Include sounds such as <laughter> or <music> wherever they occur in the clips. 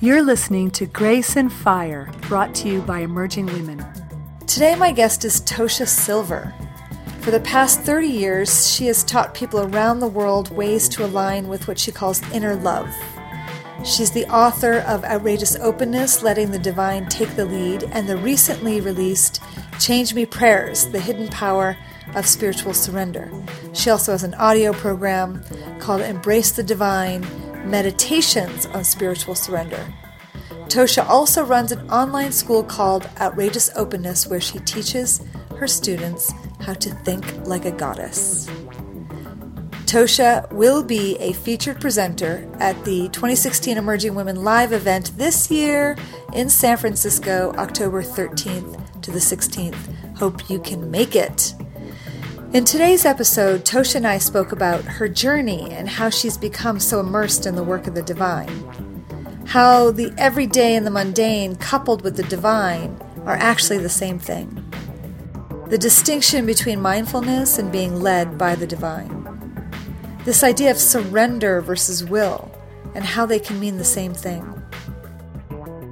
You're listening to Grace and Fire, brought to you by Emerging Women. Today, my guest is Tosha Silver. For the past 30 years, she has taught people around the world ways to align with what she calls inner love. She's the author of Outrageous Openness, Letting the Divine Take the Lead, and the recently released Change Me Prayers, The Hidden Power of Spiritual Surrender. She also has an audio program called Embrace the Divine Meditations on Spiritual Surrender. Tosha also runs an online school called Outrageous Openness, where she teaches her students how to think like a goddess. Tosha will be a featured presenter at the 2016 Emerging Women Live event this year in San Francisco, October 13th to the 16th. Hope you can make it. In today's episode, Tosha and I spoke about her journey and how she's become so immersed in the work of the divine. How the everyday and the mundane, coupled with the divine, are actually the same thing the distinction between mindfulness and being led by the divine. This idea of surrender versus will and how they can mean the same thing.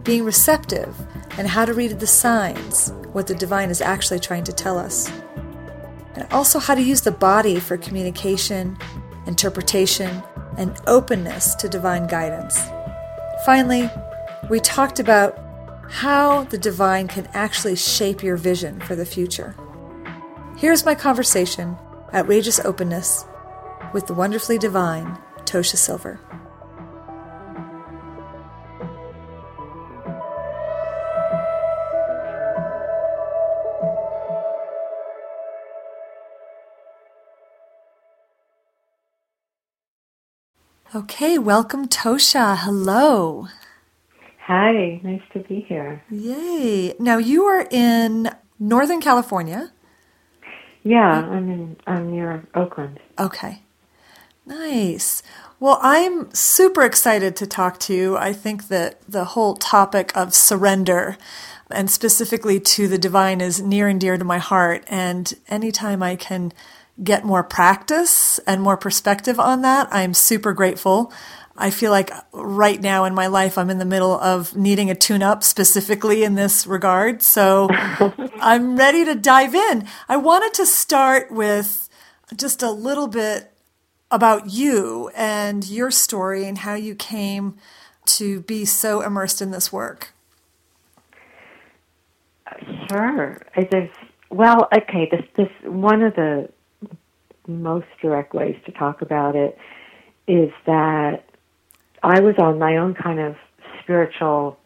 Being receptive and how to read the signs, what the divine is actually trying to tell us. And also how to use the body for communication, interpretation, and openness to divine guidance. Finally, we talked about how the divine can actually shape your vision for the future. Here's my conversation, Outrageous Openness, with the wonderfully divine Tosha Silver. Okay, welcome Tosha. Hello. Hi, nice to be here. Yay. Now you are in Northern California. Yeah, I'm in I'm near Oakland. Okay. Nice. Well, I'm super excited to talk to you. I think that the whole topic of surrender and specifically to the divine is near and dear to my heart. And anytime I can get more practice and more perspective on that, I'm super grateful. I feel like right now in my life, I'm in the middle of needing a tune up specifically in this regard. So <laughs> I'm ready to dive in. I wanted to start with just a little bit about you and your story and how you came to be so immersed in this work. Sure. There's, well, okay, this, this, one of the most direct ways to talk about it is that I was on my own kind of spiritual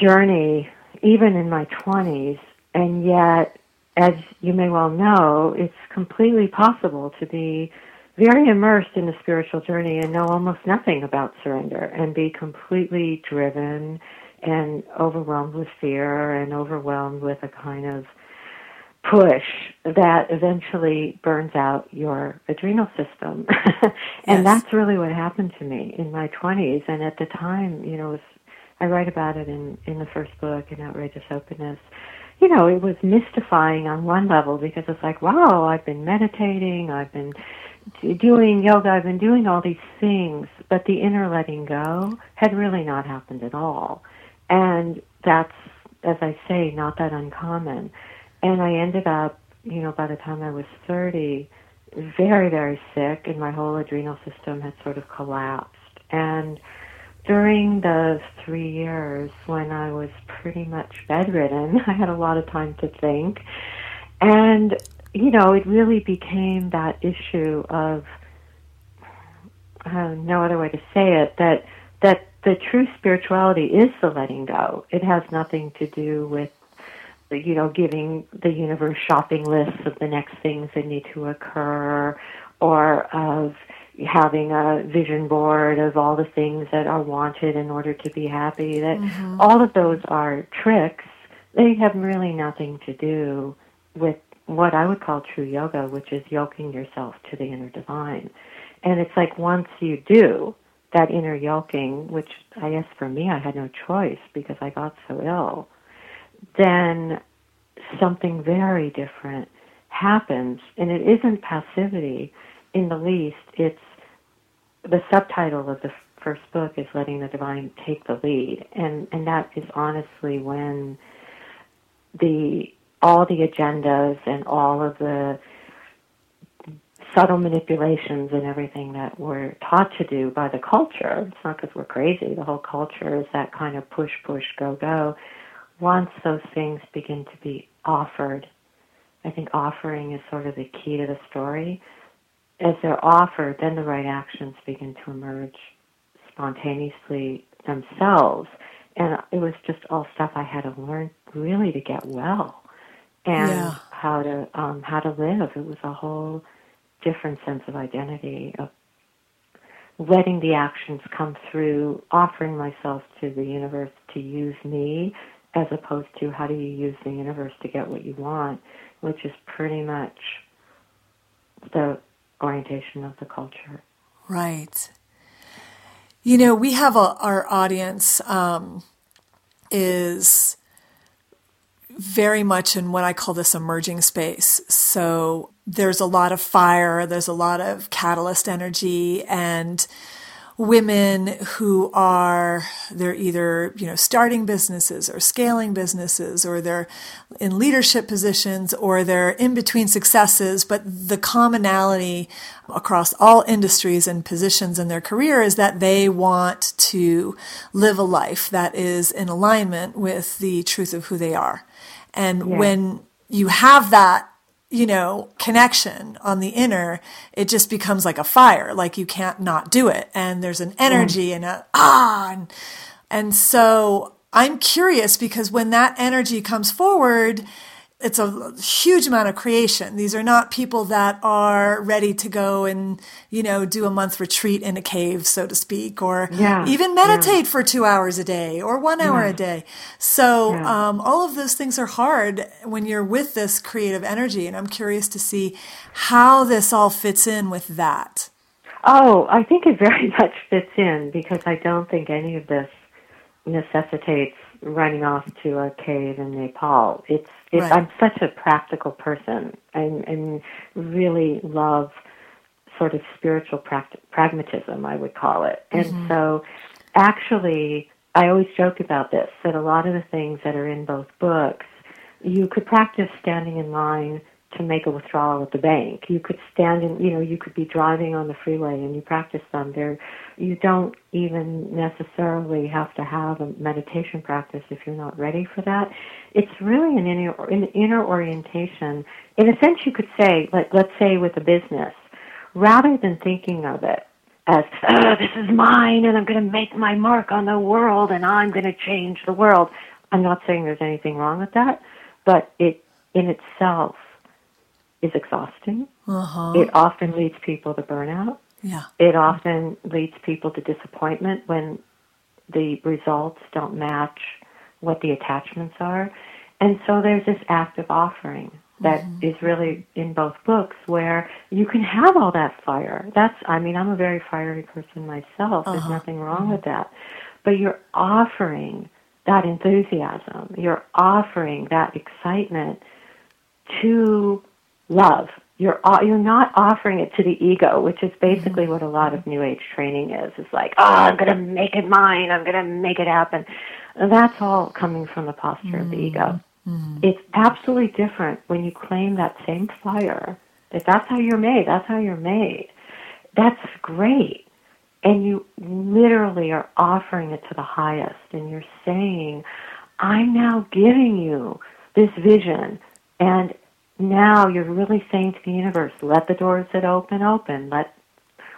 journey, even in my 20s, and yet, as you may well know, it's completely possible to be very immersed in a spiritual journey and know almost nothing about surrender and be completely driven and overwhelmed with fear and overwhelmed with a kind of push that eventually burns out your adrenal system. <laughs> and yes. that's really what happened to me in my 20s. And at the time, you know, was, I write about it in, in the first book, in Outrageous Openness. You know, it was mystifying on one level because it's like, wow, I've been meditating, I've been doing yoga, I've been doing all these things, but the inner letting go had really not happened at all. And that's, as I say, not that uncommon. And I ended up, you know, by the time I was 30, very, very sick, and my whole adrenal system had sort of collapsed. And during those three years when I was pretty much bedridden, <laughs> I had a lot of time to think. And you know, it really became that issue of uh, no other way to say it that that the true spirituality is the letting go. It has nothing to do with you know giving the universe shopping lists of the next things that need to occur or of having a vision board of all the things that are wanted in order to be happy that mm-hmm. all of those are tricks they have really nothing to do with what I would call true yoga, which is yoking yourself to the inner divine. And it's like once you do that inner yoking, which I guess for me I had no choice because I got so ill, then something very different happens. And it isn't passivity, in the least, it's the subtitle of the first book is letting the divine take the lead, and and that is honestly when the all the agendas and all of the subtle manipulations and everything that we're taught to do by the culture. It's not because we're crazy. The whole culture is that kind of push, push, go, go. Once those things begin to be offered, I think offering is sort of the key to the story. As they're offered, then the right actions begin to emerge spontaneously themselves. And it was just all stuff I had to learn really to get well and yeah. how to um, how to live. It was a whole different sense of identity of letting the actions come through, offering myself to the universe to use me, as opposed to how do you use the universe to get what you want, which is pretty much the orientation of the culture. Right. You know, we have a, our audience um, is very much in what I call this emerging space. So there's a lot of fire, there's a lot of catalyst energy and women who are they're either you know starting businesses or scaling businesses or they're in leadership positions or they're in between successes but the commonality across all industries and positions in their career is that they want to live a life that is in alignment with the truth of who they are and yeah. when you have that you know, connection on the inner, it just becomes like a fire. Like you can't not do it. And there's an energy mm. and a ah. And, and so I'm curious because when that energy comes forward, it's a huge amount of creation. These are not people that are ready to go and, you know, do a month retreat in a cave, so to speak, or yeah, even meditate yeah. for two hours a day or one hour yeah. a day. So, um, all of those things are hard when you're with this creative energy. And I'm curious to see how this all fits in with that. Oh, I think it very <laughs> much fits in because I don't think any of this necessitates running off to a cave in Nepal. It's, it's right. I'm such a practical person and, and really love sort of spiritual practi- pragmatism, I would call it. And mm-hmm. so actually, I always joke about this that a lot of the things that are in both books, you could practice standing in line to make a withdrawal at the bank. You could stand in, you know, you could be driving on the freeway and you practice them. There, you don't even necessarily have to have a meditation practice if you're not ready for that. It's really an inner, an inner orientation. In a sense, you could say, like, let's say with a business, rather than thinking of it as, oh, this is mine and I'm going to make my mark on the world and I'm going to change the world. I'm not saying there's anything wrong with that, but it in itself is exhausting. Uh-huh. It often leads people to burnout. Yeah. It often leads people to disappointment when the results don't match what the attachments are. And so there's this active offering that mm-hmm. is really in both books where you can have all that fire. That's, I mean, I'm a very fiery person myself. Uh-huh. There's nothing wrong mm-hmm. with that. But you're offering that enthusiasm. You're offering that excitement to love. You're you're not offering it to the ego, which is basically what a lot of New Age training is. It's like, oh, I'm going to make it mine. I'm going to make it happen. And that's all coming from the posture mm-hmm. of the ego. Mm-hmm. It's absolutely different when you claim that same fire. That that's how you're made. That's how you're made. That's great. And you literally are offering it to the highest, and you're saying, I'm now giving you this vision, and now you're really saying to the universe, let the doors that open open. Let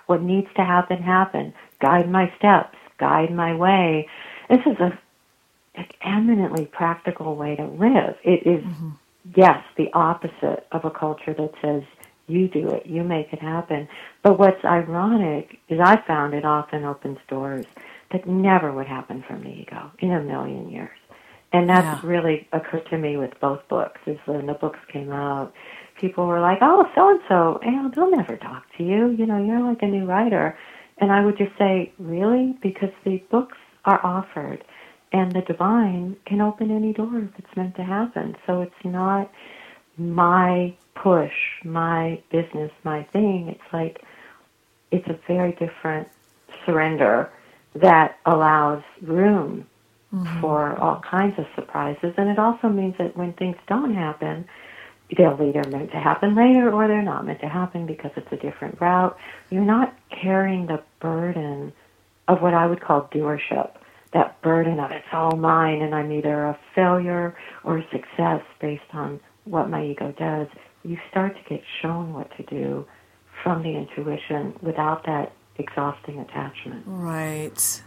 what needs to happen happen. Guide my steps. Guide my way. This is a an eminently practical way to live. It is, mm-hmm. yes, the opposite of a culture that says you do it, you make it happen. But what's ironic is I found it often opens doors that never would happen from the ego in a million years. And that's yeah. really occurred to me with both books. Is when the books came out, people were like, "Oh, so and so, and they'll never talk to you. You know, you're like a new writer." And I would just say, "Really?" Because the books are offered, and the divine can open any door if it's meant to happen. So it's not my push, my business, my thing. It's like it's a very different surrender that allows room mm-hmm. for all kinds of surprises. And it also means that when things don't happen, they're either meant to happen later or they're not meant to happen because it's a different route. You're not carrying the burden of what I would call doership, that burden of it's all mine and I'm either a failure or a success based on what my ego does. You start to get shown what to do from the intuition without that exhausting attachment. Right.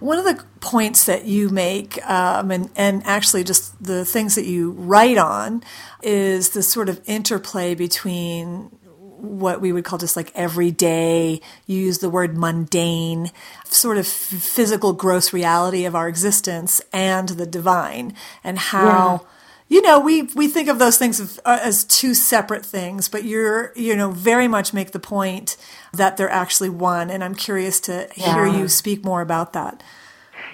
One of the points that you make, um, and, and actually just the things that you write on, is the sort of interplay between what we would call just like everyday, you use the word mundane, sort of physical, gross reality of our existence and the divine, and how. Yeah you know, we we think of those things as, uh, as two separate things, but you're you know very much make the point that they're actually one, and I'm curious to yeah. hear you speak more about that.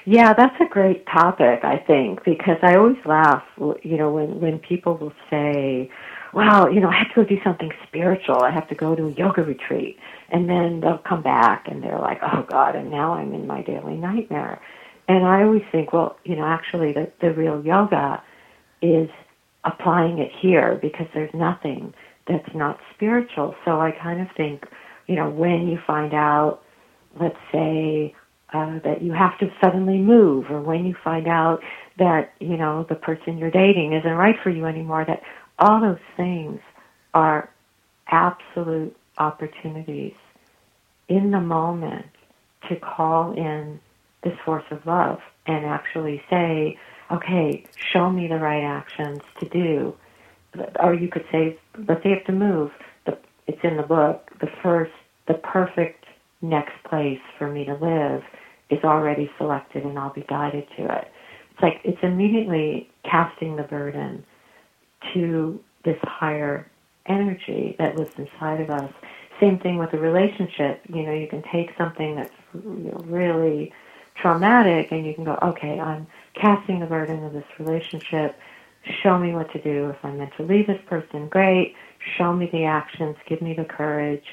Yeah, that's a great topic, I think, because I always laugh, you know, when when people will say, "Wow, you know, I have to go do something spiritual. I have to go to a yoga retreat," and then they'll come back and they're like, "Oh God," and now I'm in my daily nightmare. And I always think, well, you know, actually, the the real yoga is applying it here because there's nothing that's not spiritual. So I kind of think, you know, when you find out, let's say, uh, that you have to suddenly move, or when you find out that, you know, the person you're dating isn't right for you anymore, that all those things are absolute opportunities in the moment to call in this force of love and actually say, okay, show me the right actions to do. Or you could say, let's have to move. The, it's in the book. The first, the perfect next place for me to live is already selected and I'll be guided to it. It's like it's immediately casting the burden to this higher energy that lives inside of us. Same thing with a relationship. You know, you can take something that's really traumatic and you can go, okay, I'm casting the burden of this relationship. Show me what to do. If I'm meant to leave this person, great. Show me the actions. Give me the courage.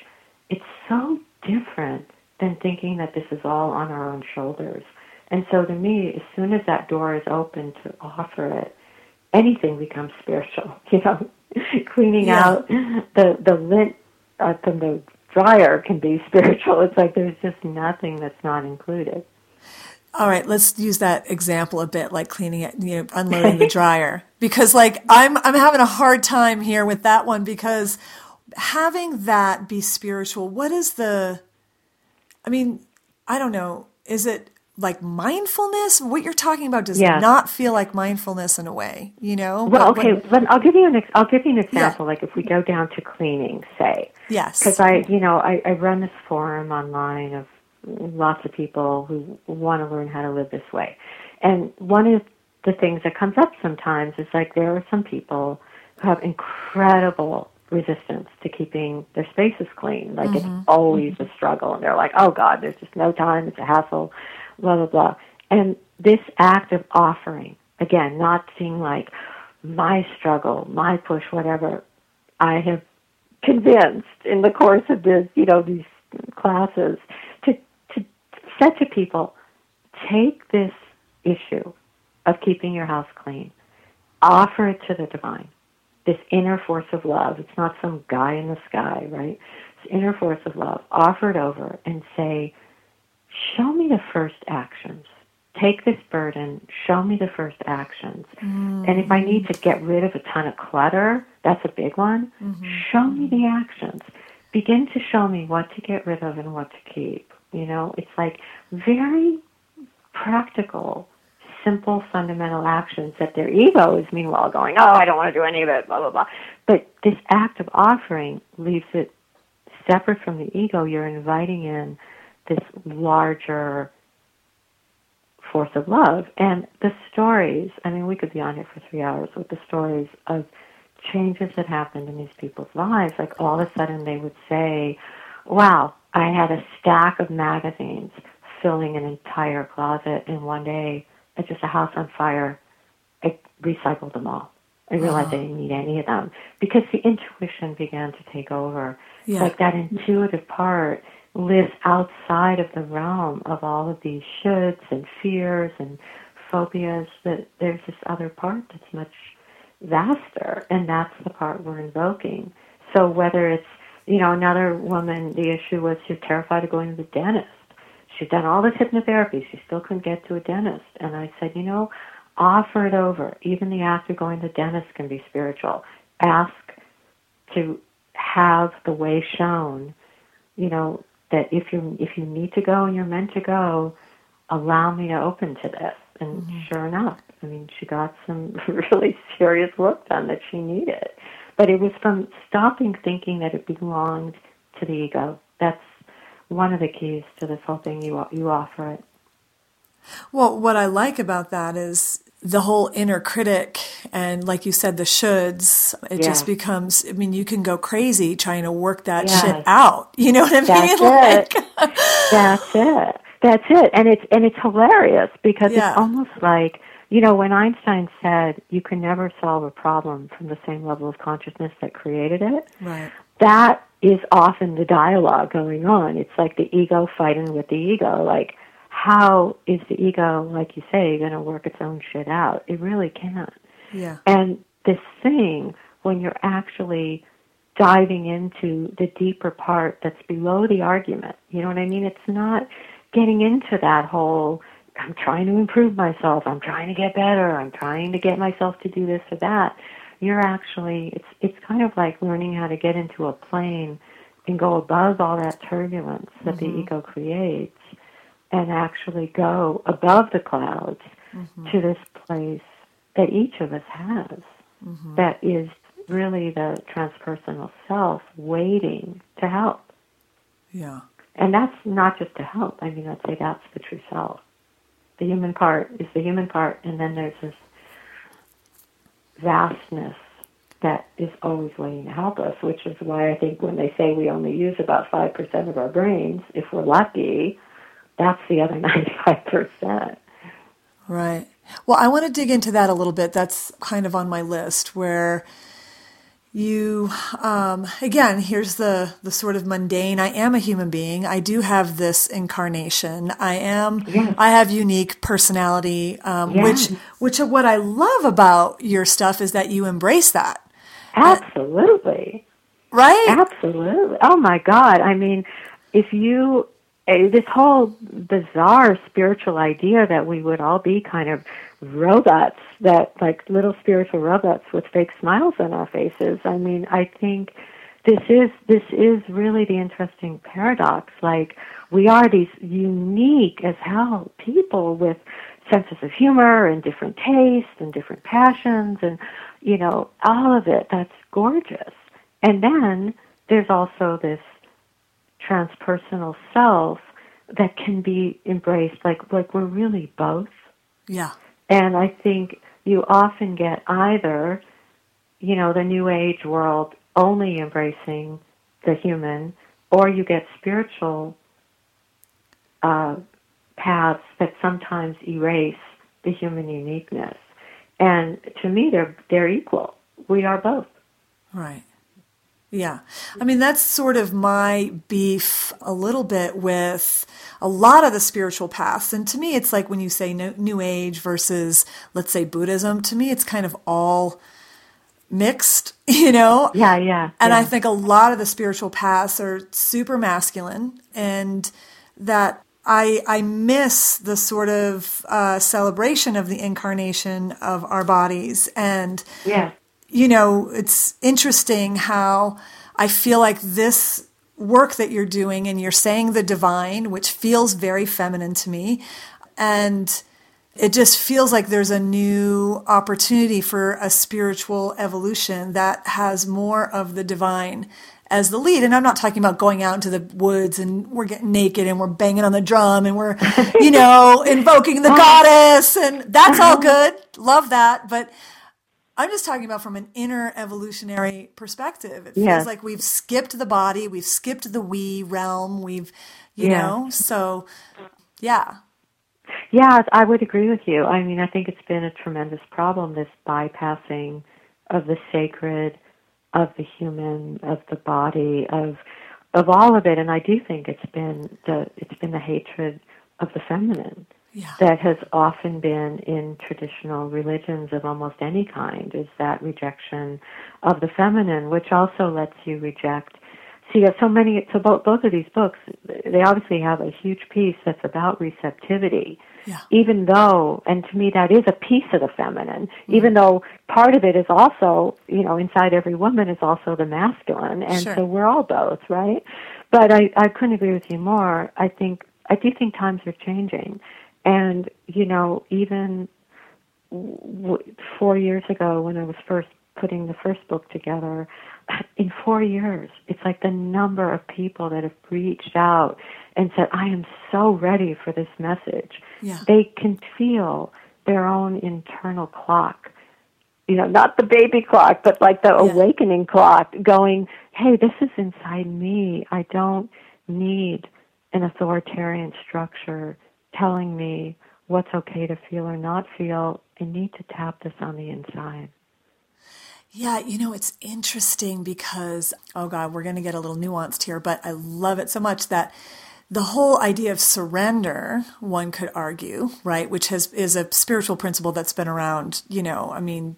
It's so different than thinking that this is all on our own shoulders. And so to me, as soon as that door is open to offer it, anything becomes spiritual. <laughs> You know, cleaning yeah. out the the lint uh, from the dryer can be <laughs> spiritual. It's like there's just nothing that's not included. All right, let's use that example a bit, like cleaning it, you know, unloading the <laughs> dryer, because like I'm I'm having a hard time here with that one because having that be spiritual. What is the? I mean, I don't know. Is it like mindfulness? What you're talking about does yeah. not feel like mindfulness in a way, you know. Well, okay, when, I'll give you an ex- I'll give you an example. Yeah. Like if we go down to cleaning, say, yes, because I, you know, I, I run this forum online of lots of people who want to learn how to live this way. And one of the things that comes up sometimes is like there are some people who have incredible resistance to keeping their spaces clean. Like mm-hmm. it's always mm-hmm. a struggle and they're like, oh God, there's just no time, it's a hassle, blah, blah, blah. And this act of offering, again, not seeing like my struggle, my push, whatever, I have convinced in the course of this, you know, these classes said to people, take this issue of keeping your house clean, offer it to the divine, this inner force of love. It's not some guy in the sky, right? This inner force of love. Offer it over and say, show me the first actions. Take this burden, show me the first actions. Mm-hmm. And if I need to get rid of a ton of clutter, that's a big one. Mm-hmm. Show me the actions. Begin to show me what to get rid of and what to keep. You know, it's like very practical, simple, fundamental actions that their ego is meanwhile going, oh, I don't want to do any of it, blah, blah, blah. But this act of offering leaves it separate from the ego. You're inviting in this larger force of love. And the stories, I mean, we could be on here for three hours with the stories of changes that happened in these people's lives. Like all of a sudden they would say, wow, I had a stack of magazines filling an entire closet, and one day, it's just a house on fire, I recycled them all. I realized I didn't need any of them because the intuition began to take over. Yeah. Like that intuitive part lives outside of the realm of all of these shoulds and fears and phobias. That there's this other part that's much vaster, and that's the part we're invoking. So whether it's you know another woman, the issue was she's terrified of going to the dentist. She'd done all this hypnotherapy, she still couldn't get to a dentist, and I said, you know, offer it over. Even the act of going to the dentist can be spiritual. Ask to have the way shown. You know that if you if you need to go and you're meant to go, allow me to open to this. And mm-hmm. sure enough, I mean, she got some <laughs> really serious work done that she needed. But it was from stopping thinking that it belonged to the ego. That's one of the keys to this whole thing. You you offer it. Well, what I like about that is the whole inner critic and like you said the shoulds it yeah. just becomes i mean you can go crazy trying to work that yes. shit out <laughs> you know what i mean that's <laughs> it that's it that's it and it's and it's hilarious because yeah. it's almost like you know when einstein said you can never solve a problem from the same level of consciousness that created it right that is often the dialogue going on it's like the ego fighting with the ego like how is the ego, like you say, going to work its own shit out? It really can't. Yeah. And this thing, when you're actually diving into the deeper part that's below the argument, you know what I mean? It's not getting into that whole, I'm trying to improve myself, I'm trying to get better, I'm trying to get myself to do this or that. You're actually, it's, it's kind of like learning how to get into a plane and go above all that turbulence that mm-hmm. the ego creates and actually go above the clouds mm-hmm. to this place that each of us has mm-hmm. that is really the transpersonal self waiting to help. Yeah. And that's not just to help. I mean, I'd say that's the true self. The human part is the human part, and then there's this vastness that is always waiting to help us, which is why I think when they say we only use about 5% of our brains, if we're lucky, that's the other <laughs> 95%. Right. Well, I want to dig into that a little bit. That's kind of on my list where you um, again here's the the sort of mundane. I am a human being. I do have this incarnation. I am yes. i have unique personality um, yes. which which what i love about your stuff is that you embrace that. Absolutely. Uh, right? Absolutely. Oh my god. I mean if you this whole bizarre spiritual idea that we would all be kind of robots that like little spiritual robots with fake smiles on our faces. I mean i think this is this is really the interesting paradox. Like we are these unique as hell people with senses of humor and different tastes and different passions and you know all of it that's gorgeous. And then there's also this transpersonal self that can be embraced. Like like we're really both yeah and i think you often get either you know the new age world only embracing the human or you get spiritual uh, paths that sometimes erase the human uniqueness. And to me they're they're equal. We are both. Right yeah. I mean, that's sort of my beef a little bit with a lot of the spiritual paths. And to me, it's like when you say New Age versus, let's say, Buddhism, to me, it's kind of all mixed, <laughs> you know? Yeah, yeah. And yeah. I think a lot of the spiritual paths are super masculine and that I, I miss the sort of uh, celebration of the incarnation of our bodies and yeah you know, it's interesting how I feel like this work that you're doing and you're saying the divine, which feels very feminine to me. And it just feels like there's a new opportunity for a spiritual evolution that has more of the divine as the lead. And I'm not talking about going out into the woods and we're getting naked and we're banging on the drum and we're, you <laughs> know, invoking the goddess and that's all uh-huh. good. Love that. But I'm just talking about from an inner evolutionary perspective. It feels yeah. like we've skipped the body, we've skipped the we realm, we've, you yeah. know, so yeah. Yeah, I would agree with you. I mean, I think it's been a tremendous problem, this bypassing of the sacred, of the human, of the body, of of all of it. And I do think it's been the it's been the hatred of the feminine Yeah. that has often been in traditional religions of almost any kind is that rejection of the feminine, which also lets you reject. See, so many, so both, both of these books, they obviously have a huge piece that's about receptivity. Yeah. Even though, and to me that is a piece of the feminine, Mm-hmm. even though part of it is also, you know, inside every woman is also the masculine, and Sure. so we're all both, right? But I, I couldn't agree with you more. I think, I do think times are changing. And, you know, even w- four years ago when I was first putting the first book together, in four years, it's like the number of people that have reached out and said, I am so ready for this message. Yeah. They can feel their own internal clock. You know, not the baby clock, but like the Yeah. awakening clock going, hey, this is inside me. I don't need an authoritarian structure telling me what's okay to feel or not feel. I need to tap this on the inside. Yeah, you know, it's interesting because, oh God, we're going to get a little nuanced here, but I love it so much that the whole idea of surrender, one could argue, right, which has is a spiritual principle that's been around, you know, I mean,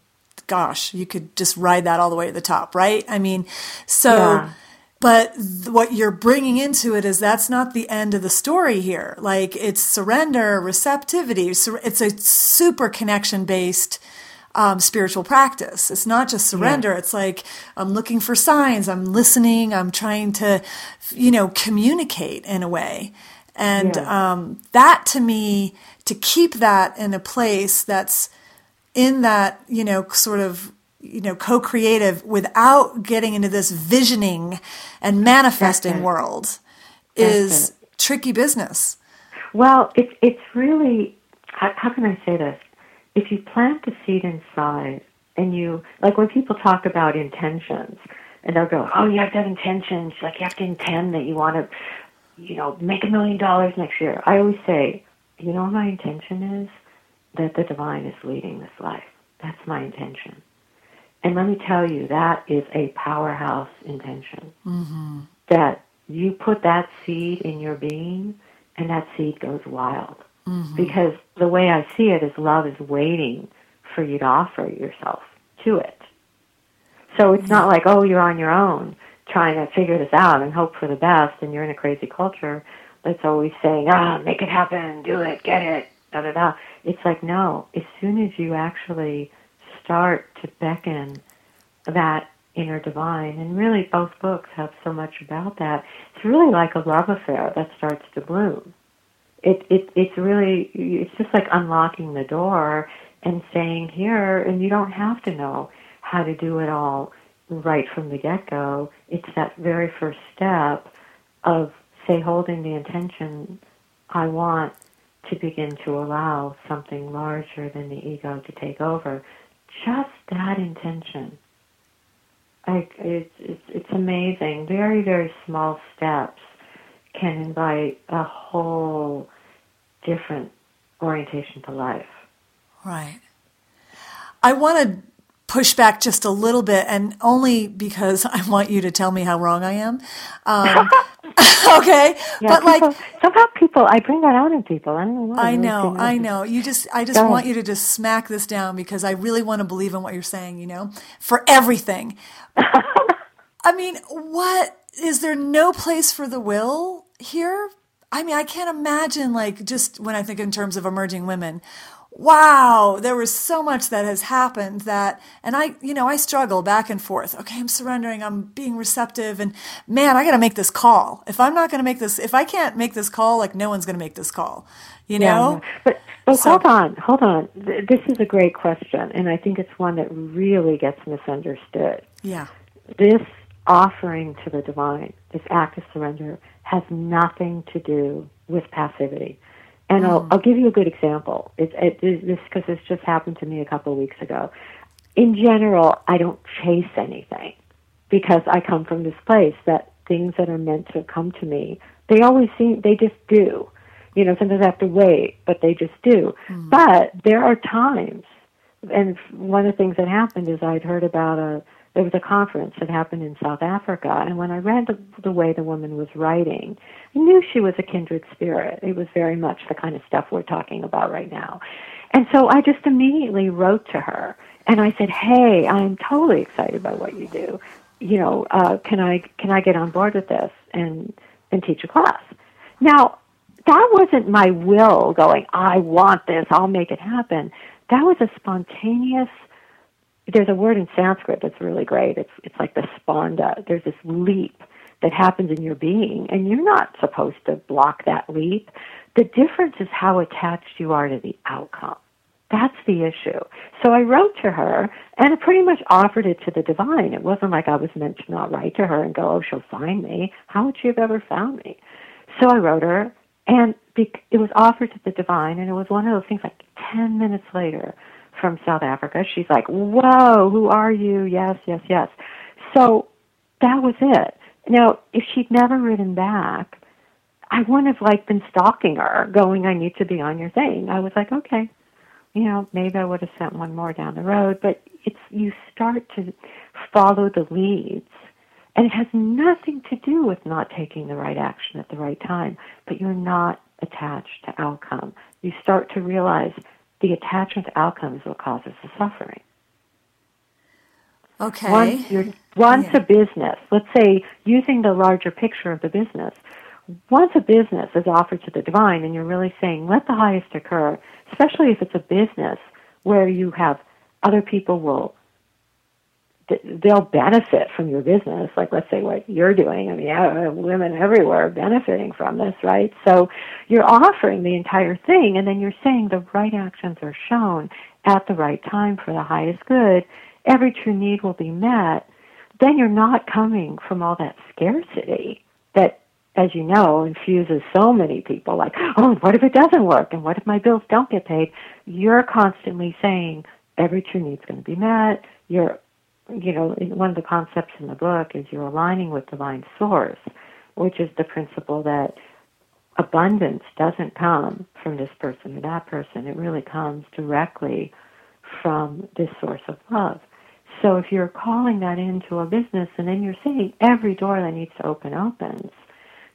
gosh, you could just ride that all the way to the top, right? I mean, so Yeah. But th- what you're bringing into it is that's not the end of the story here. Like it's surrender, receptivity. sur- It's a super connection based um, spiritual practice. It's not just surrender. It's like I'm looking for signs. I'm listening. I'm trying to, you know, communicate in a way. And Yeah. um, that to me, to keep that in a place that's in that, you know, sort of, you know, co-creative without getting into this visioning and manifesting That's world is tricky business. Well, it's it's really how, how can I say this? If you plant the seed inside, and you like when people talk about intentions, and they'll go, "Oh, you have to have intentions. Like you have to intend that you want to, you know, make a million dollars next year." I always say, "You know, what my intention is that the divine is leading this life. That's my intention." And let me tell you, that is a powerhouse intention. That you put that seed in your being, and that seed goes wild. Because the way I see it is love is waiting for you to offer yourself to it. So it's not like, oh, you're on your own trying to figure this out and hope for the best, and you're in a crazy culture that's always saying, ah, make it happen, do it, get it, da da da. It's like, no, as soon as you actually start to beckon that inner divine, and really both books have so much about that, it's really like a love affair that starts to bloom. It, it it's really it's just like unlocking the door and saying here and you don't have to know how to do it all right from the get go. It's that very first step of say holding the intention I want to begin to allow something larger than the ego to take over. Just that intention. It's, it's, it's amazing. Very, very small steps can invite a whole different orientation to life. Right. I want to push back just a little bit, and only because <laughs> I want you to tell me how wrong I am. Um, <laughs> okay, Yeah, but like people, somehow people, I bring that out in people. I don't know. I know, I know. You just, I just want you to just smack this down because I really want to believe in what you're saying. You know, for everything. <laughs> I mean, what is there no place for the will here? I mean, I can't imagine like just when I think in terms of emerging women. Wow, there was so much that has happened that, and I, you know, I struggle back and forth. Okay, I'm surrendering, I'm being receptive, and man, I got to make this call. If I'm not going to make this, if I can't make this call, like no one's going to make this call, you know? Yeah, but but So- hold on, hold on. This is a great question, and I think it's one that really gets misunderstood. Yeah. This offering to the divine, this act of surrender, has nothing to do with passivity. And I'll, mm-hmm. I'll give you a good example. It, it, this because this just happened to me a couple of weeks ago. In general, I don't chase anything because I come from this place that things that are meant to come to me, they always seem they just do. You know, sometimes I have to wait, but they just do. Mm-hmm. But there are times and one of the things that happened is I'd heard about a there was a conference that happened in South Africa, and when I read the, the way the woman was writing, I knew she was a kindred spirit. It was very much the kind of stuff we're talking about right now. And so I just immediately wrote to her and I said, "Hey, I'm totally excited by what you do. You know, uh, can I can I get on board with this and and teach a class?" Now, that wasn't my will going. I want this. I'll make it happen. That was a spontaneous. There's a word in Sanskrit that's really great. It's it's like the spanda. There's this leap that happens in your being, and you're not supposed to block that leap. The difference is how attached you are to the outcome. That's the issue. So I wrote to her and I pretty much offered it to the divine. It wasn't like I was meant to not write to her and go, oh, she'll find me. How would she have ever found me? So I wrote her and it was offered to the divine and it was one of those things like 10 minutes later from South Africa. She's like, whoa, who are you? Yes, yes, yes. So that was it. Now, if she'd never written back, I wouldn't have like been stalking her, going, I need to be on your thing. I was like, okay, you know, maybe I would have sent one more down the road, but it's you start to follow the leads. And it has nothing to do with not taking the right action at the right time, but you're not attached to outcome. You start to realize the attachment to outcome is what causes the suffering. Okay. Once you're once yeah. a business, let's say using the larger picture of the business, once a business is offered to the divine and you're really saying, let the highest occur, especially if it's a business where you have other people will they'll benefit from your business like let's say what you're doing i mean women everywhere are benefiting from this right so you're offering the entire thing and then you're saying the right actions are shown at the right time for the highest good every true need will be met then you're not coming from all that scarcity that as you know, infuses so many people like, oh, what if it doesn't work? And what if my bills don't get paid? You're constantly saying every true need's going to be met. You're, you know, one of the concepts in the book is you're aligning with divine source, which is the principle that abundance doesn't come from this person or that person. It really comes directly from this source of love. So if you're calling that into a business and then you're saying every door that needs to open opens,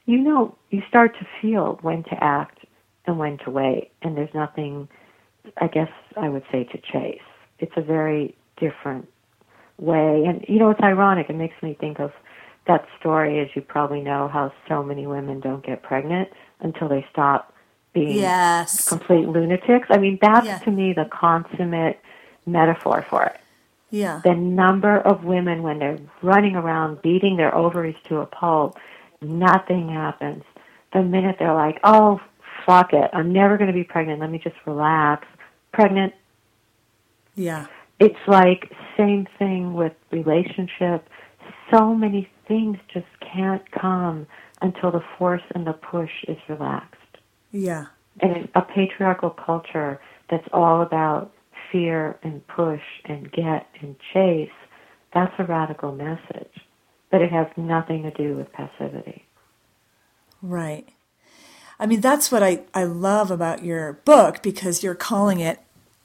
you know, you start to feel when to act and when to wait. And there's nothing, I guess I would say, to chase. It's a very different way. And, you know, it's ironic. It makes me think of that story, as you probably know, how so many women don't get pregnant until they stop being yes. complete lunatics. I mean, that's yeah. to me the consummate metaphor for it. Yeah. The number of women when they're running around beating their ovaries to a pulp nothing happens. The minute they're like, oh, fuck it, I'm never going to be pregnant, let me just relax. Pregnant. Yeah. It's like same thing with relationship. So many things just can't come until the force and the push is relaxed. Yeah. And a patriarchal culture that's all about fear and push and get and chase, that's a radical message but it has nothing to do with passivity. Right. I mean, that's what I, I love about your book because you're calling it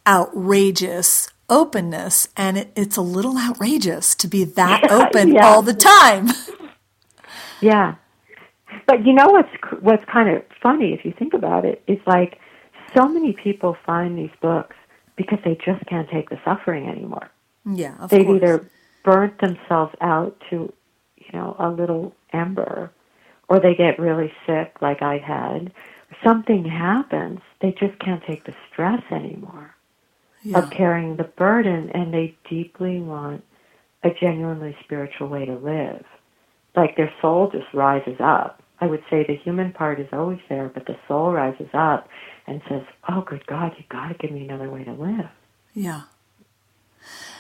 outrageous openness, and it, it's a little outrageous to be that <laughs> open yeah. all the time. <laughs> yeah. But you know what's what's kind of funny if you think about it is like so many people find these books because they just can't take the suffering anymore. Yeah, they've course. either burnt themselves out to you know, a little ember, or they get really sick like I had. Something happens, they just can't take the stress anymore yeah. of carrying the burden, and they deeply want a genuinely spiritual way to live. Like their soul just rises up. I would say the human part is always there, but the soul rises up and says, "Oh, good God, you got to give me another way to live." Yeah.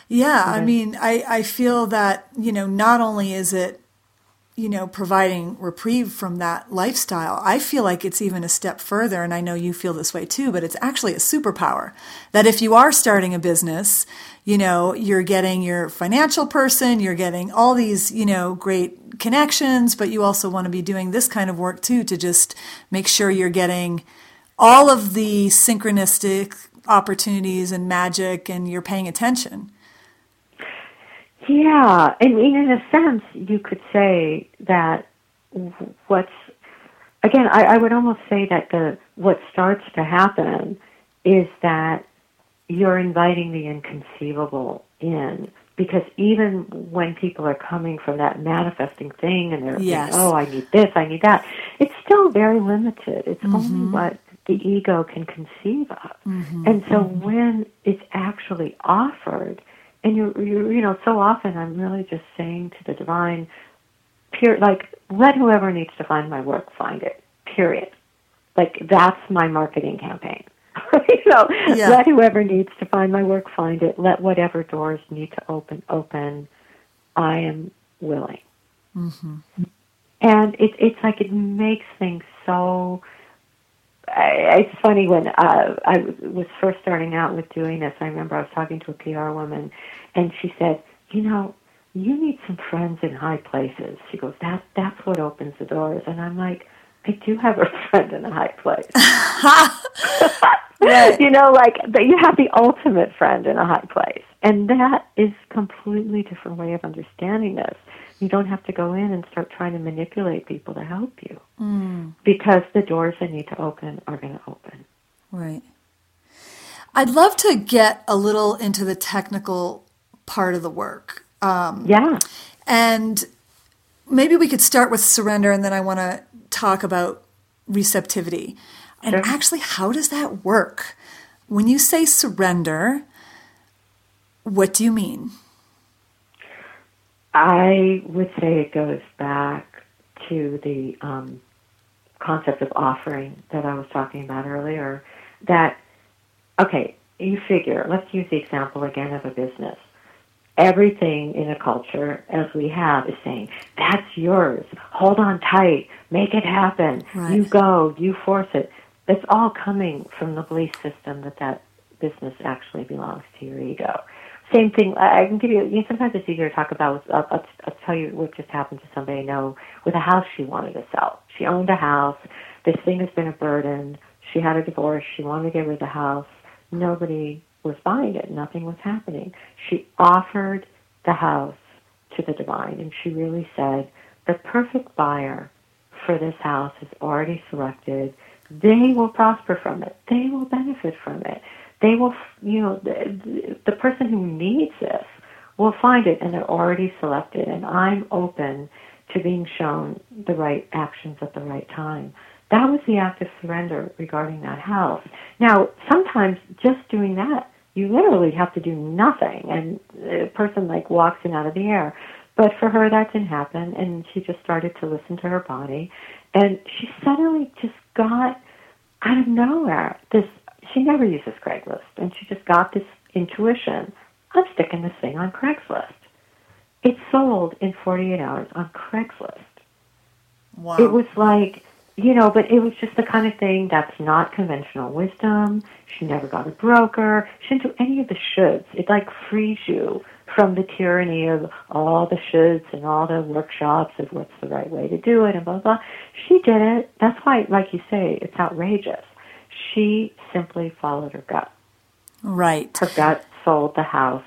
Yeah, I mean, I, I feel that, you know, not only is it, you know, providing reprieve from that lifestyle, I feel like it's even a step further, and I know you feel this way too, but it's actually a superpower. That if you are starting a business, you know, you're getting your financial person, you're getting all these, you know, great connections, but you also want to be doing this kind of work too to just make sure you're getting all of the synchronistic opportunities and magic and you're paying attention. Yeah, I mean, in a sense, you could say that what's again, I, I would almost say that the what starts to happen is that you're inviting the inconceivable in because even when people are coming from that manifesting thing and they're yes. oh I need this I need that it's still very limited it's mm-hmm. only what the ego can conceive of mm-hmm. and so mm-hmm. when it's actually offered and you you you know so often I'm really just saying to the divine pure like let whoever needs to find my work find it period. Like that's my marketing campaign. <laughs> You know yeah. let whoever needs to find my work find it. Let whatever doors need to open open. I am willing. Mm-hmm. and it, it's like it makes things so it's funny when uh, I was first starting out with doing this. I remember I was talking to a PR woman, and she said, "You know, you need some friends in high places." She goes, "That that's what opens the doors." And I'm like, "I do have a <laughs> friend in a high place." <laughs> right. <laughs> You know, like that you have the ultimate friend in a high place, and that is completely different way of understanding this you don't have to go in and start trying to manipulate people to help you mm. because the doors that need to open are going to open. Right. I'd love to get a little into the technical part of the work. Um, yeah. And maybe we could start with surrender and then I want to talk about receptivity. And sure. actually, how does that work? When you say surrender, what do you mean? I would say it goes back to the um, concept of offering that I was talking about earlier. That, okay, you figure, let's use the example again of a business. Everything in a culture, as we have, is saying, that's yours. Hold on tight. Make it happen. Right. You go. You force it. It's all coming from the belief system that that business actually belongs to your ego same thing. I can give you. you know, sometimes it's easier to talk about. I'll, I'll, I'll tell you what just happened to somebody I know with a house she wanted to sell. She owned a house. This thing has been a burden. She had a divorce. She wanted to get rid of the house. Nobody was buying it. Nothing was happening. She offered the house to the divine, and she really said, "The perfect buyer for this house is already selected. They will prosper from it. They will benefit from it." They will, you know, the, the person who needs this will find it and they're already selected and I'm open to being shown the right actions at the right time. That was the act of surrender regarding that house. Now, sometimes just doing that, you literally have to do nothing and the person like walks in out of the air. But for her that didn't happen and she just started to listen to her body and she suddenly just got out of nowhere this she never uses Craigslist, and she just got this intuition. I'm sticking this thing on Craigslist. It sold in 48 hours on Craigslist. Wow. It was like, you know, but it was just the kind of thing that's not conventional wisdom. She never got a broker. She didn't do any of the shoulds. It like frees you from the tyranny of all the shoulds and all the workshops of what's the right way to do it and blah, blah. She did it. That's why, like you say, it's outrageous. She simply followed her gut. Right. Her gut sold the house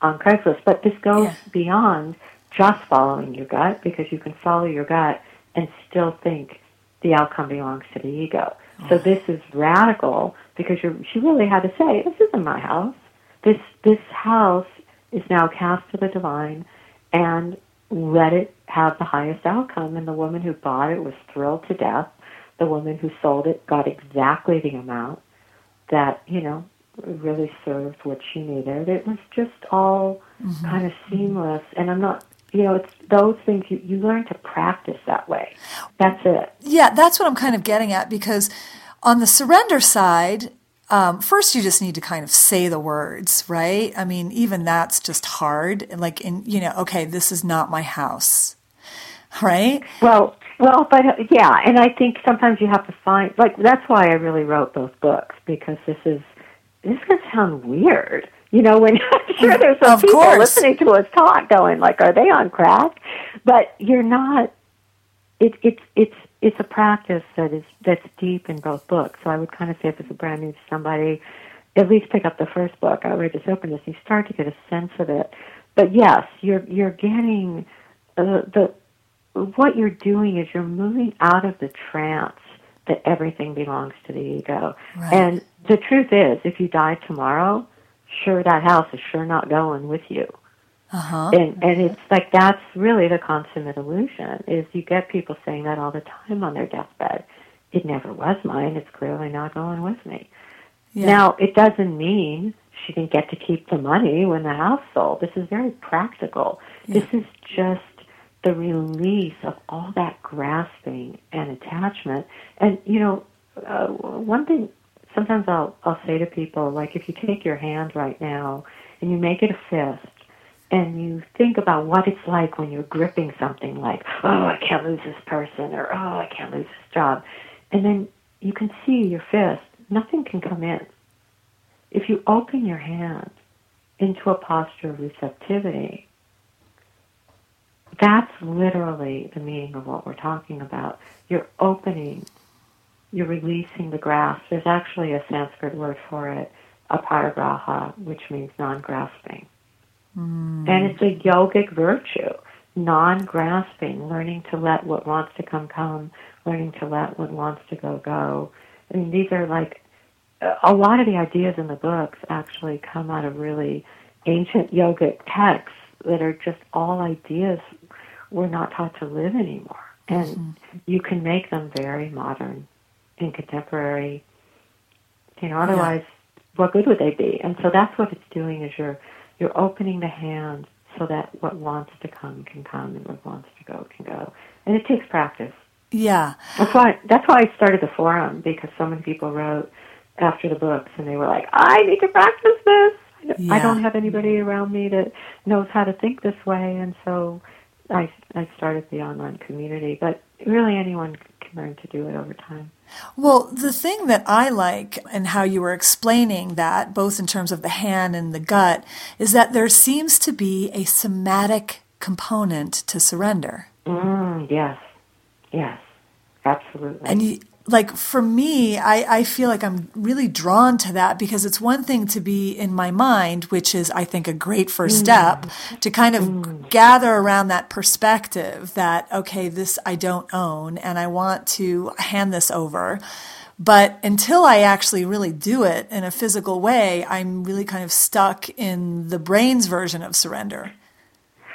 on Craigslist. But this goes yeah. beyond just following your gut because you can follow your gut and still think the outcome belongs to the ego. Oh. So this is radical because she really had to say, "This isn't my house. This this house is now cast to the divine, and let it have the highest outcome." And the woman who bought it was thrilled to death the woman who sold it got exactly the amount that, you know, really served what she needed. It was just all mm-hmm. kind of seamless. And I'm not, you know, it's those things you, you learn to practice that way. That's it. Yeah, that's what I'm kind of getting at because on the surrender side, um, first you just need to kind of say the words, right? I mean, even that's just hard. Like, in, you know, okay, this is not my house, <laughs> right? Well, well, but yeah, and I think sometimes you have to find like that's why I really wrote those books because this is this is going to sound weird. You know, when <laughs> I'm sure there's some of people course. listening to us talk going like, "Are they on crack?" But you're not. It, it's it's it's a practice that is that's deep in both books. So I would kind of say if it's a brand new to somebody, at least pick up the first book. I read just open this. You start to get a sense of it. But yes, you're you're getting uh, the what you're doing is you're moving out of the trance that everything belongs to the ego. Right. And the truth is, if you die tomorrow, sure that house is sure not going with you. Uh-huh. And and it's like that's really the consummate illusion. Is you get people saying that all the time on their deathbed. It never was mine. It's clearly not going with me. Yeah. Now it doesn't mean she didn't get to keep the money when the house sold. This is very practical. Yeah. This is just the release of all that grasping and attachment. And you know, uh, one thing sometimes I'll I'll say to people like if you take your hand right now and you make it a fist and you think about what it's like when you're gripping something like, oh, I can't lose this person or oh, I can't lose this job. And then you can see your fist, nothing can come in. If you open your hand into a posture of receptivity, that's literally the meaning of what we're talking about. You're opening, you're releasing the grasp. There's actually a Sanskrit word for it, aparigraha, which means non-grasping. Mm. And it's a yogic virtue, non-grasping, learning to let what wants to come come, learning to let what wants to go go. I mean, these are like a lot of the ideas in the books actually come out of really ancient yogic texts that are just all ideas we're not taught to live anymore. And Mm-hmm. you can make them very modern and contemporary. You know, otherwise, what good would they be? And so that's what it's doing is you're you're opening the hand so that what wants to come can come and what wants to go can go. And it takes practice. Yeah. That's why that's why I started the forum because so many people wrote after the books and they were like, I need to practice this. I don't have anybody around me that knows how to think this way, and so I I started the online community. But really, anyone can learn to do it over time. Well, the thing that I like and how you were explaining that, both in terms of the hand and the gut, is that there seems to be a somatic component to surrender. Mm, yes, yes, absolutely. And you, like for me, I, I feel like I'm really drawn to that because it's one thing to be in my mind, which is, I think, a great first mm. step to kind of mm. gather around that perspective that, okay, this I don't own and I want to hand this over. But until I actually really do it in a physical way, I'm really kind of stuck in the brain's version of surrender.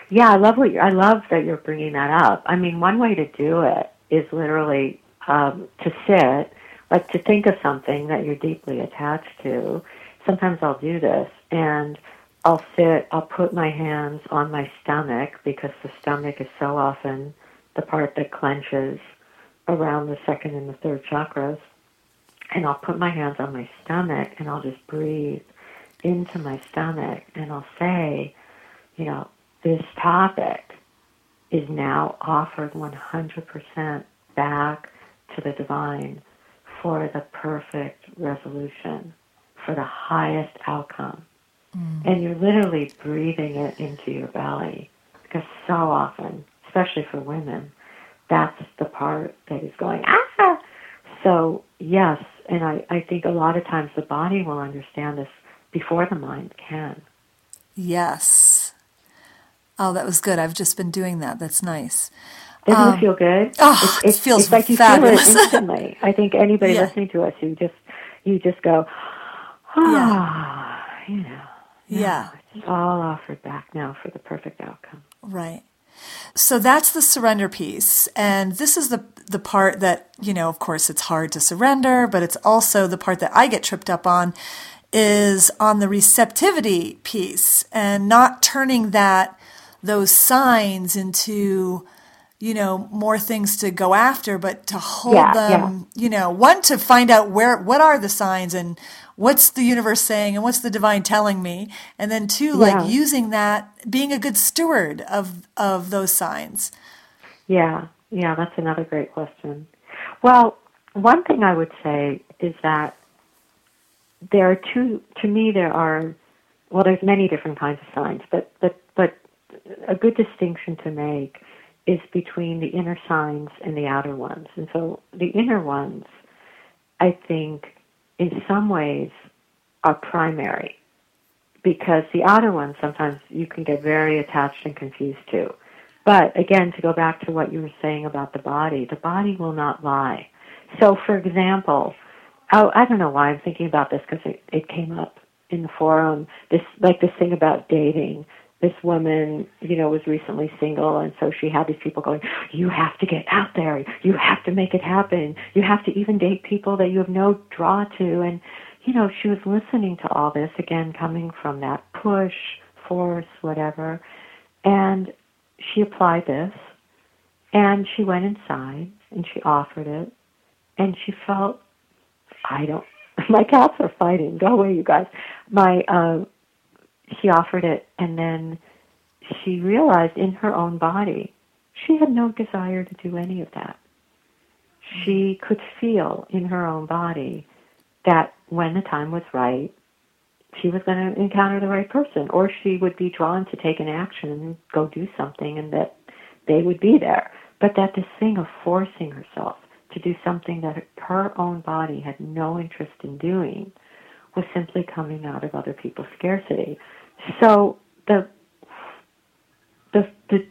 Yeah, I love what you, I love that you're bringing that up. I mean, one way to do it is literally um, to sit, like to think of something that you're deeply attached to. Sometimes I'll do this, and I'll sit. I'll put my hands on my stomach because the stomach is so often the part that clenches around the second and the third chakras. And I'll put my hands on my stomach, and I'll just breathe into my stomach, and I'll say, you know, this topic is now offered 100% back to the divine for the perfect resolution, for the highest outcome. And you're literally breathing it into your belly because so often, especially for women, that's the part that is going, ah! So, yes, and I, I think a lot of times the body will understand this before the mind can. Yes. Oh, that was good. I've just been doing that. That's nice. Doesn't Um, it feel good? oh, it feels it's like you fabulous. feel it <laughs> instantly. I think anybody Yeah. listening to us, you just you just go, <sighs> ah, you know, Yeah. it's all offered back now for the perfect outcome. Right. So that's the surrender piece. And this is the the part that, you know, of course it's hard to surrender, but it's also the part that I get tripped up on is on the receptivity piece and not turning that those signs into you know more things to go after but to hold Yeah, them you know one to find out where what are the signs and what's the universe saying and what's the divine telling me and then two like using that being a good steward of of those signs Yeah, yeah, that's another great question. Well, one thing I would say is that there are two. To me, there are. Well, there's many different kinds of signs, but but but a good distinction to make is between the inner signs and the outer ones. And so the inner ones, I think, in some ways, are primary because the outer ones sometimes you can get very attached and confused to. But again, to go back to what you were saying about the body, the body will not lie. So, for example, oh, I don't know why I'm thinking about this because it, it came up in the forum. This like this thing about dating. This woman, you know, was recently single, and so she had these people going, "You have to get out there. You have to make it happen. You have to even date people that you have no draw to." And you know, she was listening to all this again, coming from that push, force, whatever, and she applied this, and she went inside and she offered it, and she felt, I don't, <laughs> my cats are fighting. Go away, you guys. My, uh, she offered it, and then she realized in her own body she had no desire to do any of that. She could feel in her own body that when the time was right, she was going to encounter the right person, or she would be drawn to take an action and go do something, and that they would be there. But that this thing of forcing herself to do something that her own body had no interest in doing was simply coming out of other people's scarcity. So the the the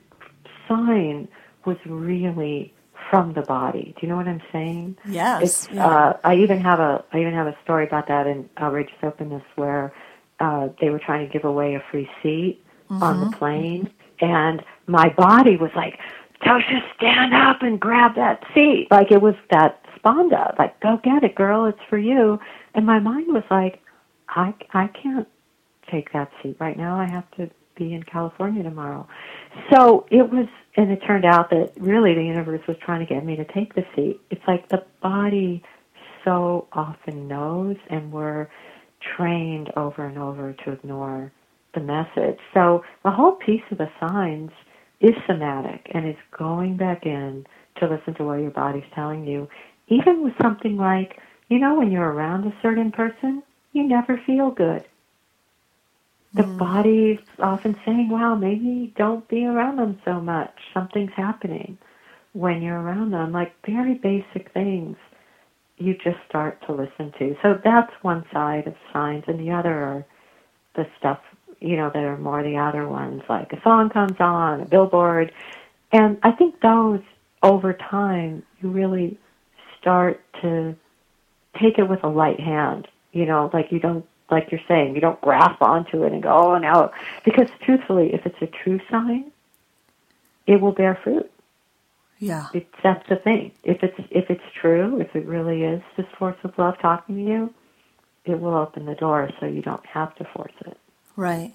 sign was really from the body. Do you know what I'm saying? Yes. Yeah. Uh, I even have a I even have a story about that in Outrageous Openness where uh, they were trying to give away a free seat mm-hmm. on the mm-hmm. plane, and my body was like, Tosha, stand up and grab that seat. Like it was that spanda, like go get it, girl, it's for you. And my mind was like, I I can't take that seat right now. I have to be in California tomorrow. So it was, and it turned out that really the universe was trying to get me to take the seat. It's like the body so often knows, and we're trained over and over to ignore the message. So the whole piece of the signs is somatic and is going back in to listen to what your body's telling you. Even with something like, you know, when you're around a certain person, you never feel good the mm. body's often saying, wow, maybe don't be around them so much. Something's happening when you're around them. Like very basic things you just start to listen to. So that's one side of signs, and the other are the stuff, you know, that are more the other ones, like a song comes on, a billboard. And I think those, over time, you really start to take it with a light hand. You know, like you don't like you're saying, you don't grasp onto it and go, oh, no. Because truthfully, if it's a true sign, it will bear fruit. Yeah. It's, that's the thing. If it's, if it's true, if it really is this force of love talking to you, it will open the door so you don't have to force it. Right.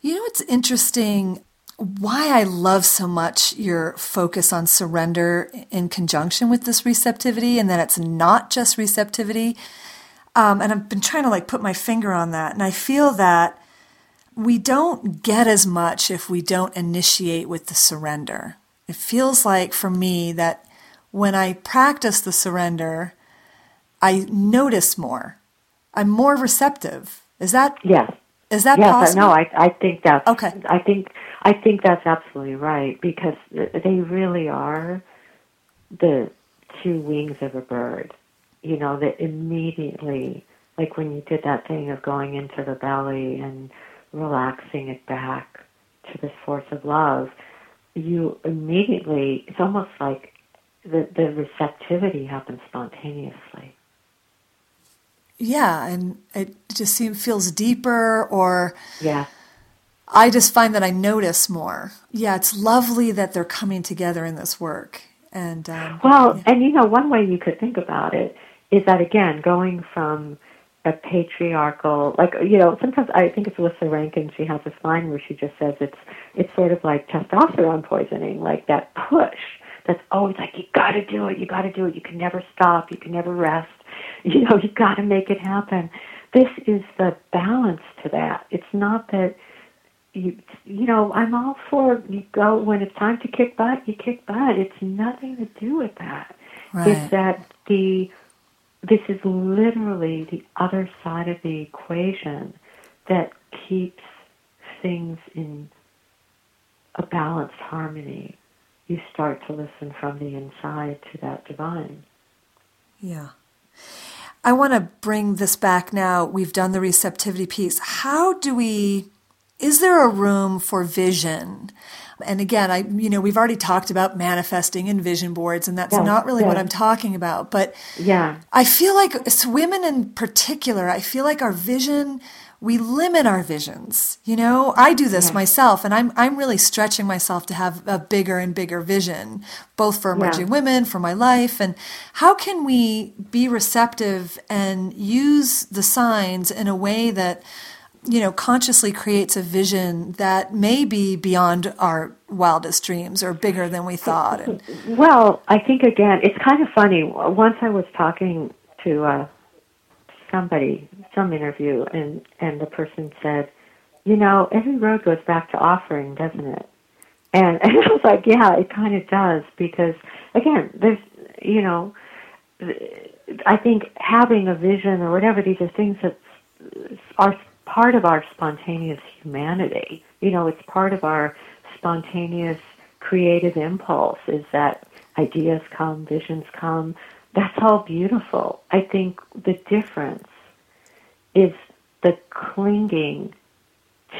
You know, it's interesting why I love so much your focus on surrender in conjunction with this receptivity and that it's not just receptivity um, and I've been trying to like put my finger on that. And I feel that we don't get as much if we don't initiate with the surrender. It feels like for me that when I practice the surrender, I notice more. I'm more receptive. Is that yes? Is that yes, possible? No, I I think that's okay. I think I think that's absolutely right because they really are the two wings of a bird you know, that immediately, like when you did that thing of going into the belly and relaxing it back to this force of love, you immediately, it's almost like the, the receptivity happens spontaneously. Yeah, and it just seems feels deeper or yeah. I just find that I notice more. Yeah, it's lovely that they're coming together in this work. And um, well, yeah. and you know, one way you could think about it is that again going from a patriarchal like you know sometimes i think it's lissa rankin she has this line where she just says it's it's sort of like testosterone poisoning like that push that's always like you got to do it you got to do it you can never stop you can never rest <laughs> you know you got to make it happen. This is the balance to that. It's not that you you know i'm all for you go when it's time to kick butt you kick butt. It's nothing to do with that. Right. it's that the this is literally the other side of the equation that keeps things in a balanced harmony. You start to listen from the inside to that divine. Yeah. I want to bring this back now. We've done the receptivity piece. How do we, is there a room for vision? And again, I, you know, we've already talked about manifesting and vision boards, and that's yes, not really yes. what I'm talking about. But yeah, I feel like as women in particular, I feel like our vision, we limit our visions. You know, I do this yeah. myself, and I'm I'm really stretching myself to have a bigger and bigger vision, both for emerging yeah. women, for my life, and how can we be receptive and use the signs in a way that you know, consciously creates a vision that may be beyond our wildest dreams or bigger than we thought. And, well, I think again, it's kind of funny. Once I was talking to uh, somebody, some interview, and and the person said, "You know, every road goes back to offering, doesn't it?" And, <laughs> and I was like, "Yeah, it kind of does," because again, there's, you know, I think having a vision or whatever these are things that are part of our spontaneous humanity. You know, it's part of our spontaneous creative impulse is that ideas come, visions come. That's all beautiful. I think the difference is the clinging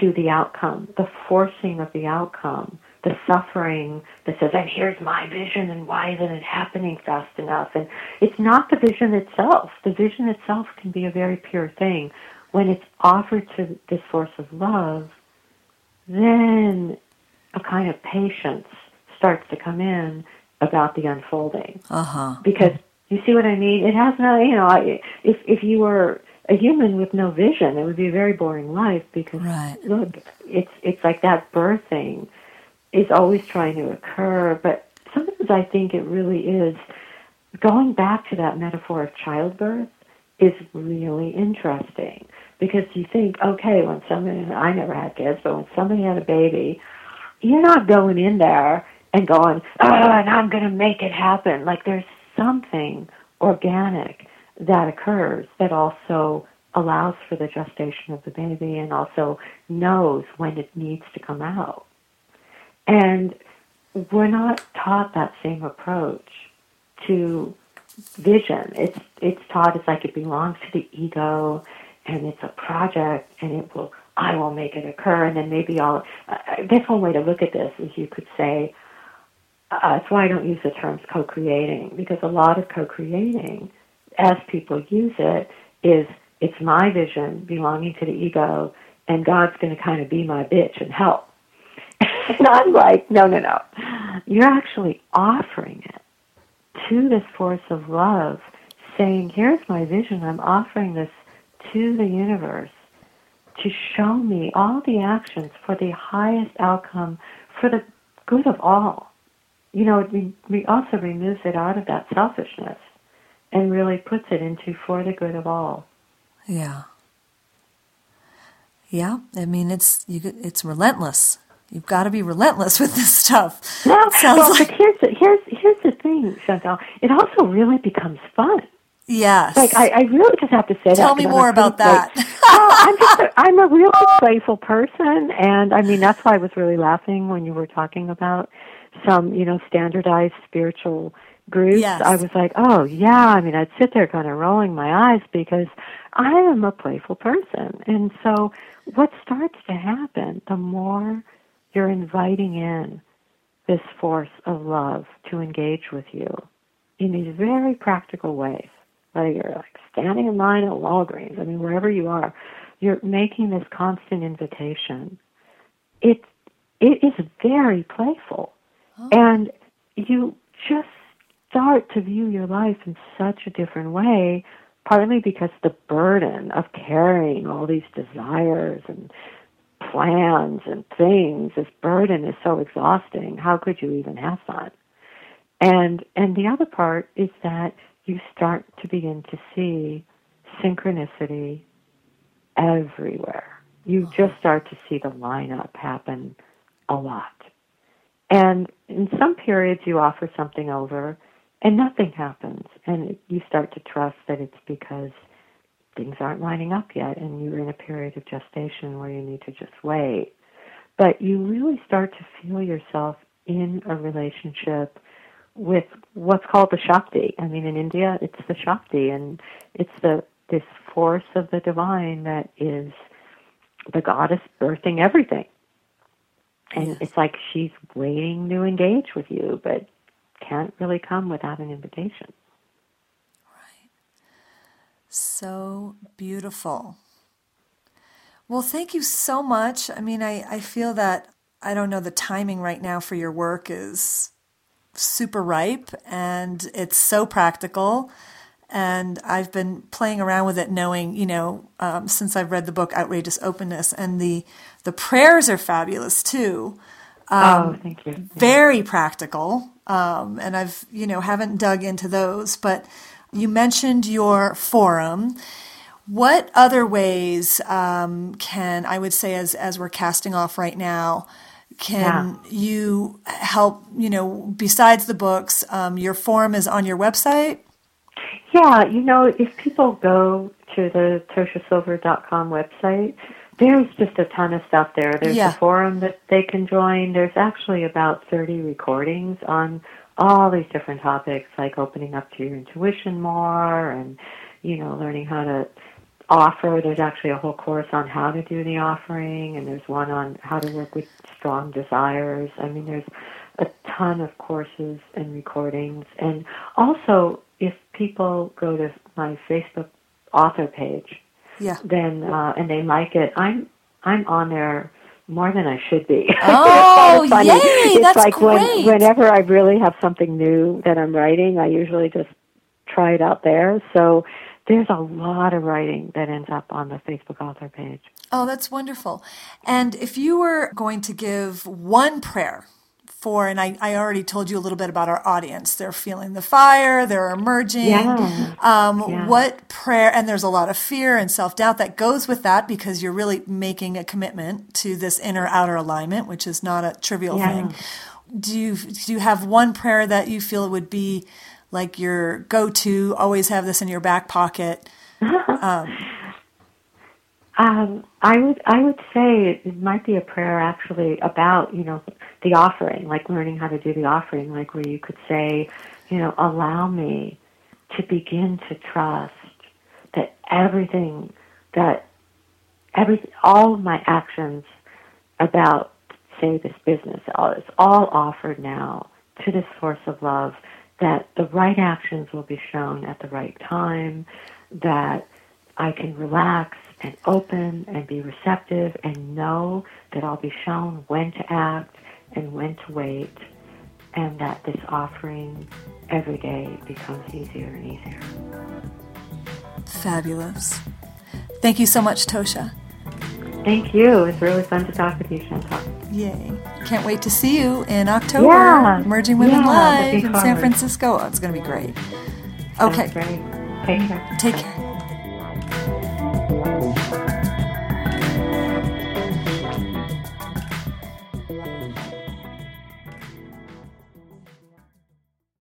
to the outcome, the forcing of the outcome, the suffering that says, and here's my vision and why isn't it happening fast enough? And it's not the vision itself. The vision itself can be a very pure thing when it's offered to this source of love, then a kind of patience starts to come in about the unfolding. Uh-huh. Because you see what I mean? It has no, you know, if if you were a human with no vision, it would be a very boring life because right. look, it's it's like that birthing is always trying to occur, but sometimes I think it really is going back to that metaphor of childbirth is really interesting because you think, okay, when somebody, I never had kids, but when somebody had a baby, you're not going in there and going, oh, and I'm going to make it happen. Like there's something organic that occurs that also allows for the gestation of the baby and also knows when it needs to come out. And we're not taught that same approach to vision. It's it's taught as like it belongs to the ego and it's a project and it will I will make it occur and then maybe I'll uh, that's one way to look at this is you could say uh, that's why I don't use the terms co-creating because a lot of co-creating as people use it is it's my vision belonging to the ego and God's going to kind of be my bitch and help. <laughs> and I'm like, no, no, no. You're actually offering it to this force of love, saying, here's my vision. I'm offering this to the universe to show me all the actions for the highest outcome for the good of all. You know, it re- also removes it out of that selfishness and really puts it into for the good of all. Yeah. Yeah, I mean it's you, it's relentless. You've got to be relentless with this stuff. <laughs> Sounds well like... but here's the, here's here's the thing, Chantal. It also really becomes fun. Yes. Like I, I really just have to say Tell that. Tell me more about that. <laughs> well, I'm just <laughs> a, I'm a really playful person, and I mean that's why I was really laughing when you were talking about some you know standardized spiritual groups. Yes. I was like, oh yeah. I mean, I'd sit there kind of rolling my eyes because I am a playful person, and so what starts to happen the more you're inviting in this force of love to engage with you in these very practical ways whether you're like standing in line at Walgreens, I mean, wherever you are, you're making this constant invitation. It it is very playful, oh. and you just start to view your life in such a different way. Partly because the burden of carrying all these desires and plans and things, this burden is so exhausting. How could you even have fun? And and the other part is that you start to begin to see synchronicity everywhere. You just start to see the lineup happen a lot. And in some periods, you offer something over and nothing happens. And you start to trust that it's because things aren't lining up yet and you're in a period of gestation where you need to just wait. But you really start to feel yourself in a relationship with what's called the Shakti. I mean, in India, it's the Shakti, and it's the this force of the divine that is the goddess birthing everything. And yes. it's like she's waiting to engage with you, but can't really come without an invitation. Right. So beautiful. Well, thank you so much. I mean, I, I feel that, I don't know, the timing right now for your work is super ripe and it's so practical. And I've been playing around with it, knowing, you know, um, since I've read the book Outrageous Openness, and the the prayers are fabulous too. Um, oh, thank you. Very practical, um, and I've you know haven't dug into those. But you mentioned your forum. What other ways um, can I would say as as we're casting off right now? Can yeah. you help you know besides the books um, your forum is on your website yeah you know if people go to the toshasilver.com website there's just a ton of stuff there there's yeah. a forum that they can join there's actually about 30 recordings on all these different topics like opening up to your intuition more and you know learning how to offer. There's actually a whole course on how to do the offering, and there's one on how to work with strong desires. I mean, there's a ton of courses and recordings. And also, if people go to my Facebook author page, yeah. then uh, and they like it, I'm I'm on there more than I should be. <laughs> Oh, it's funny. yay! It's that's like great. when whenever I really have something new that I'm writing, I usually just try it out there. So there's a lot of writing that ends up on the Facebook author page. Oh, that's wonderful. And if you were going to give one prayer for, and I, I already told you a little bit about our audience, they're feeling the fire, they're emerging. Yeah. Um, yeah. What prayer, and there's a lot of fear and self doubt that goes with that because you're really making a commitment to this inner outer alignment, which is not a trivial yeah. thing. Do you, do you have one prayer that you feel would be like your go to, always have this in your back pocket? Um, <laughs> um, I would I would say it might be a prayer actually about you know the offering, like learning how to do the offering, like where you could say, you know, allow me to begin to trust that everything that every all of my actions about say this business is all offered now to this source of love that the right actions will be shown at the right time, that I can relax and open and be receptive and know that I'll be shown when to act and when to wait, and that this offering every day becomes easier and easier. Fabulous. Thank you so much, Tosha. Thank you. It was really fun to talk with you, Chantal. Yay. Can't wait to see you in October. Yeah. Emerging Women yeah, Live in San Francisco. Oh, it's going to be great. Okay. Great. Take care. Take care.